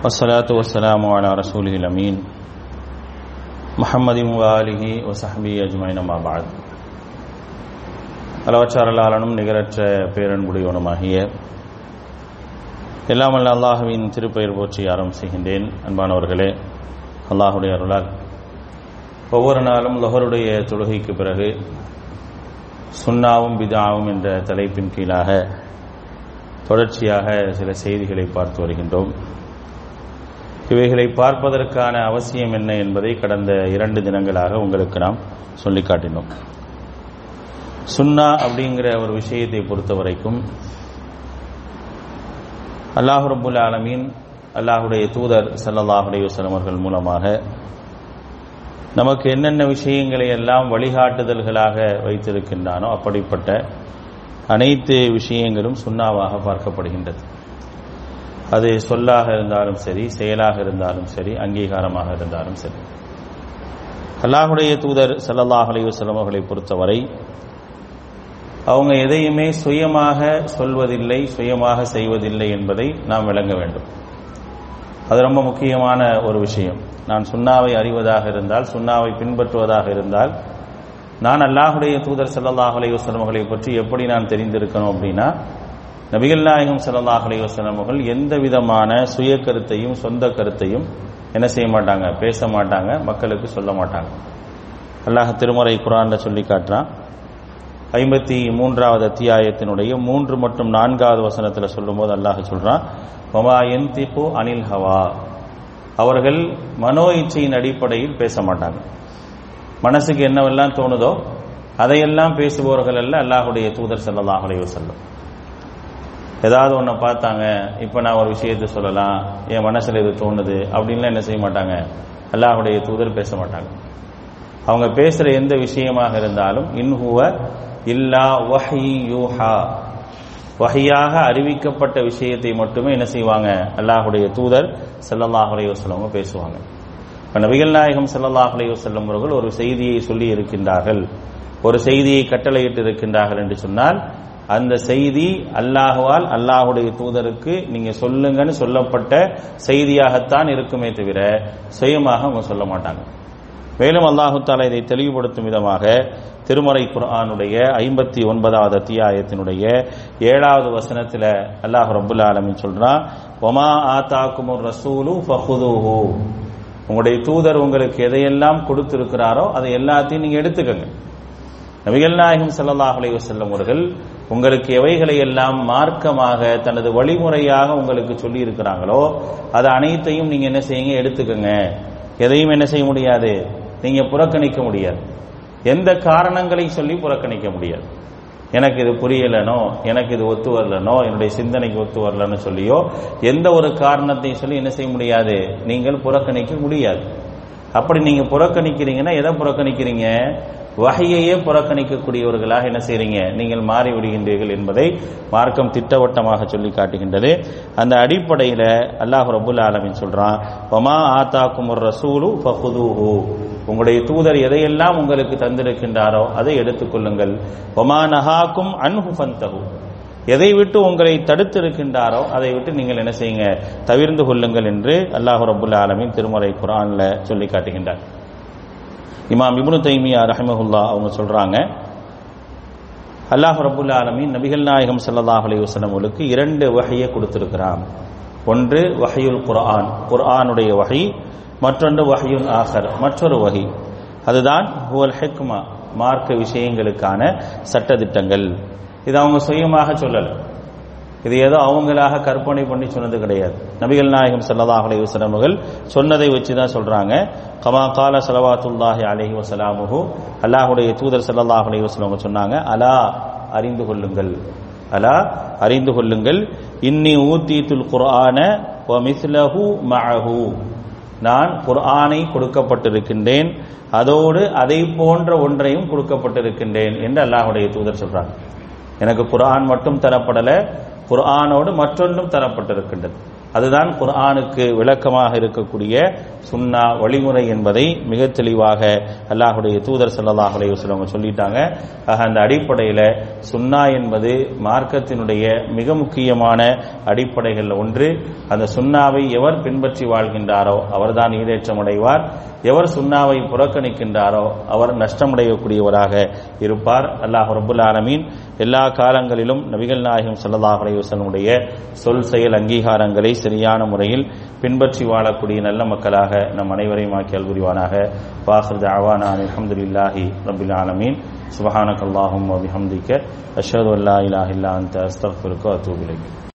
والصلاة والسلام على رسوله الأمين محمد وآله وصحبه أجمعين ما بعد அளவற்றாரலாளனும் நிகரற்ற பேரன்புடையவனுமாகிய எல்லாமல்ல அல்லாஹுவின் திருப்பெயர் போற்றி ஆரம்பம் செய்கின்றேன் அன்பானவர்களே அல்லாஹுடைய அருளால் ஒவ்வொரு நாளும் லொஹருடைய தொழுகைக்கு பிறகு சுன்னாவும் பிதாவும் என்ற தலைப்பின் கீழாக தொடர்ச்சியாக சில செய்திகளை பார்த்து வருகின்றோம் இவைகளை பார்ப்பதற்கான அவசியம் என்ன என்பதை கடந்த இரண்டு தினங்களாக உங்களுக்கு நாம் சொல்லி காட்டினோம். சுன்னா அப்படிங்கிற ஒரு விஷயத்தை பொறுத்த வரைக்கும் அல்லாஹு ரபுல் ஆலமீன் அல்லாஹுடைய தூதர் சல்லாஹுடைய அலையுஸ்லம் அவர்கள் மூலமாக நமக்கு என்னென்ன விஷயங்களை எல்லாம் வழிகாட்டுதல்களாக வைத்திருக்கின்றானோ அப்படிப்பட்ட அனைத்து விஷயங்களும் சுண்ணாவாக பார்க்கப்படுகின்றது. அது சொல்லாக இருந்தாலும் சரி செயலாக இருந்தாலும் சரி அங்கீகாரமாக இருந்தாலும் சரி. அல்லாஹுடைய தூதர் சல்லல்லாஹ் அலையுஸ்லம் அவர்களை பொறுத்தவரை அவங்க எதையுமே சுயமாக சொல்வதில்லை சுயமாக செய்வதில்லை என்பதை நாம் விளங்க வேண்டும். அது ரொம்ப முக்கியமான ஒரு விஷயம். நான் சுண்ணாவை அறிவதாக இருந்தால் சுண்ணாவை பின்பற்றுவதாக இருந்தால் நான் அல்லாஹுடைய தூதர் சல்லாஹ் அலையுஸ்லம் அவர்களை பற்றி எப்படி நான் தெரிந்திருக்கணும் அப்படின்னா நபிகள் நாயகம் சல்லாஹ் அலையுஸ்லம் அவர்கள் எந்த விதமான சுய கருத்தையும் சொந்த கருத்தையும் என்ன செய்ய மாட்டாங்க? பேச மாட்டாங்க. மக்களுக்கு சொல்ல மாட்டாங்க. அல்லாஹ் திருமறை குரான்ல சொல்லி காட்டுறான். ஐம்பத்தி மூன்றாவது அத்தியாயத்தினுடைய மூன்று மற்றும் நான்காவது வசனத்தில் சொல்லும்போது அல்லாஹ் சொல்றான் ஒமா என் திப்பு அனில் ஹவா. அவர்கள் மனோ இச்சையின் அடிப்படையில் பேச மாட்டாங்க. மனசுக்கு என்னவெல்லாம் தோணுதோ அதையெல்லாம் பேசுபவர்கள் அல்ல அல்லாஹுடைய தூதர் செல்லல்லாஹ் அலைய செல்லும் ஏதாவது ஒன்றை பார்த்தாங்க இப்போ நான் ஒரு விஷயத்தை சொல்லலாம் என் மனசில் இது தோணுது அப்படின்லாம் என்ன செய்ய மாட்டாங்க? அல்லாஹுடைய தூதர் பேச மாட்டாங்க. அவங்க பேசுகிற எந்த விஷயமாக இருந்தாலும் இன்ஹுவ இல்லா வஹி யூஹா. வகையாக அறிவிக்கப்பட்ட விஷயத்தை மட்டுமே என்ன செய்வாங்க? அல்லாஹுடைய தூதர் செல்லல்லாஹுடைய அலையுஸ்லவங்க பேசுவாங்க. இப்போ நபிகள் நாயகம் செல்லல்லாஹுடைய அலையுஸ்லம் அவர்கள் ஒரு செய்தியை சொல்லி இருக்கின்றார்கள் ஒரு செய்தியை கட்டளையிட்டு இருக்கின்றார்கள் என்று சொன்னால் அந்த செய்தி அல்லாஹுவால் அல்லாஹுடைய தூதருக்கு நீங்க சொல்லுங்கன்னு சொல்லப்பட்ட செய்தியாகத்தான் இருக்குமே தவிர சுயமாக அவங்க சொல்ல மாட்டாங்க. மேலும் அல்லாஹு தாலா இதை தெளிவுபடுத்தும் விதமாக திருமறை குரானுடைய ஐம்பத்தி ஒன்பதாவது அத்தியாயத்தினுடைய ஏழாவது வசனத்தில் அல்லாஹ் ரபுல் ஆலமின் சொல்றான் ஒமா ஆத்தா குமுர் ரசூலு ஃபஹுதூஹு உங்களுடைய தூதர் உங்களுக்கு எதையெல்லாம் கொடுத்திருக்கிறாரோ அதை எல்லாத்தையும் நீங்க எடுத்துக்கங்க. நபிகள் நாயகம் சல்லாஹ் அலைய செல்லம் அவர்கள் உங்களுக்கு எவைகளை எல்லாம் மார்க்கமாக தனது வழிமுறையாக உங்களுக்கு சொல்லி இருக்கிறாங்களோ அது அனைத்தையும் நீங்க என்ன செய்யுங்க எடுத்துக்கங்க. எதையும் என்ன செய்ய முடியாது. நீங்க புறக்கணிக்க முடியாது. எந்த காரணங்களை சொல்லி புறக்கணிக்க முடியாது. எனக்கு இது புரியலனோ எனக்கு இது ஒத்து வரலனோ என்னுடைய சிந்தனைக்கு ஒத்து வரலன்னு சொல்லியோ எந்த ஒரு காரணத்தையும் சொல்லி என்ன செய்ய முடியாது. நீங்கள் புறக்கணிக்க முடியாது. அப்படி நீங்க புறக்கணிக்கிறீங்கன்னா எதை புறக்கணிக்கிறீங்க? வகையையே புறக்கணிக்கக்கூடியவர்களாக என்ன செய்றீங்க? நீங்கள் மாறி விடுகின்றீர்கள் என்பதை மார்க்கம் திட்டவட்டமாக சொல்லி காட்டுகின்றது. அந்த அடிப்படையில் அல்லாஹ் ரபுல் ஆலமின் சொல்றான் ஒமா ஆத்தாக்கும் ஒரு ரசூலு ஃபஹுதூஹு உங்களுடைய தூதர் எதையெல்லாம் உங்களுக்கு தந்திருக்கின்றாரோ அதை எடுத்துக்கொள்ளுங்கள் ஒமா நஹாக்கும் அன்ஹு ஃபந்தஹு. எதை விட்டு உங்களை தடுத்து இருக்கின்றாரோ அதை விட்டு நீங்கள் என்ன செய்யுங்க? தவிர்ந்து கொள்ளுங்கள் என்று அல்லாஹு ரபுல் ஆலமின் திருமறை குரான்ல சொல்லி காட்டுகின்றார். இமாம் இபுனு தைமியா ரஹமஹுல்லா அவங்க சொல்றாங்க அல்லாஹ் ரபுல் ஆலமின் நபிகள் நாயகம் சல்லாஹ் அலி வசலமுக்கு இரண்டு வகையை கொடுத்திருக்கிறான். ஒன்று வகையுல் குர்ஆன். குர்ஆனுடைய வகை மற்றொன்று வகையுல் ஆஹர் மற்றொரு வகை. அதுதான் ஹுவல் ஹெக்மா மார்க்க விஷயங்களுக்கான சட்டத்திட்டங்கள். இது அவங்க சுயமாக சொல்லலை. இது ஏதோ அவங்களாக கற்பனை பண்ணி சொன்னது கிடையாது. நபிகள் நாயகம் சல்லாஹ் அலி வசலமுகள் சொன்னதை வச்சு தான் சொல்றாங்க. கமா கால சலவாத்துல்லாஹி அலஹி வசலாமுஹு அல்லாஹுடைய தூதர் சல்லாஹ் அலி வசலம் சொன்னாங்க அலா அறிந்து கொள்ளுங்கள். அலா அறிந்து கொள்ளுங்கள். இன்னி ஊத்தீத்துல் குர்ஆன மிஸ்லஹு மஅஹு. நான் குர்ஆனை கொடுக்கப்பட்டிருக்கின்றேன். அதோடு அதை போன்ற ஒன்றையும் கொடுக்கப்பட்டிருக்கின்றேன் என்று அல்லாஹுடைய தூதர் சொல்றாங்க. எனக்கு குர்ஆன் மட்டும் தரப்படல. குர்ஆனோடு மற்றொன்றும் தரப்பட்டிருக்கின்றது. அதுதான் குர்ஆனுக்கு விளக்கமாக இருக்கக்கூடிய சுன்னா வழிமுறை என்பதை மிக தெளிவாக அல்லாஹுடைய தூதர் ஸல்லல்லாஹு அலைஹி சொல்லிட்டாங்க. ஆக அந்த அடிப்படையில் சுன்னா என்பது மார்க்கத்தினுடைய மிக முக்கியமான அடிப்படைகளில் ஒன்று. அந்த சுன்னாவை எவர் பின்பற்றி வாழ்கின்றாரோ அவர்தான் ஈடேற்றம் அடைவார். எவர் சுன்னாவை புறக்கணிக்கின்றாரோ அவர் நஷ்டமடையக்கூடியவராக இருப்பார். அல்லாஹ் ரபுல் ஆலமீன் எல்லா காலங்களிலும் நபிகள் நாயகம் ஸல்லல்லாஹு அலைஹி சொல் செயல் அங்கீகாரங்களை சரியான முறையில் பின்பற்றி வாழக்கூடிய நல்ல மக்களாக நம் அனைவரையும் ஆக்கியல் புரிவானாக பாஹர் வாஹர் தாவானா இல்லாஹி ரபில் ஆலமீன். சுபஹானக் அல்லாஹும் அபிஹம்திக்க அஷ்ஹது அல்லா இலாஹில்லா அந்த அன்த. அஸ்தக்ஃபிருக்க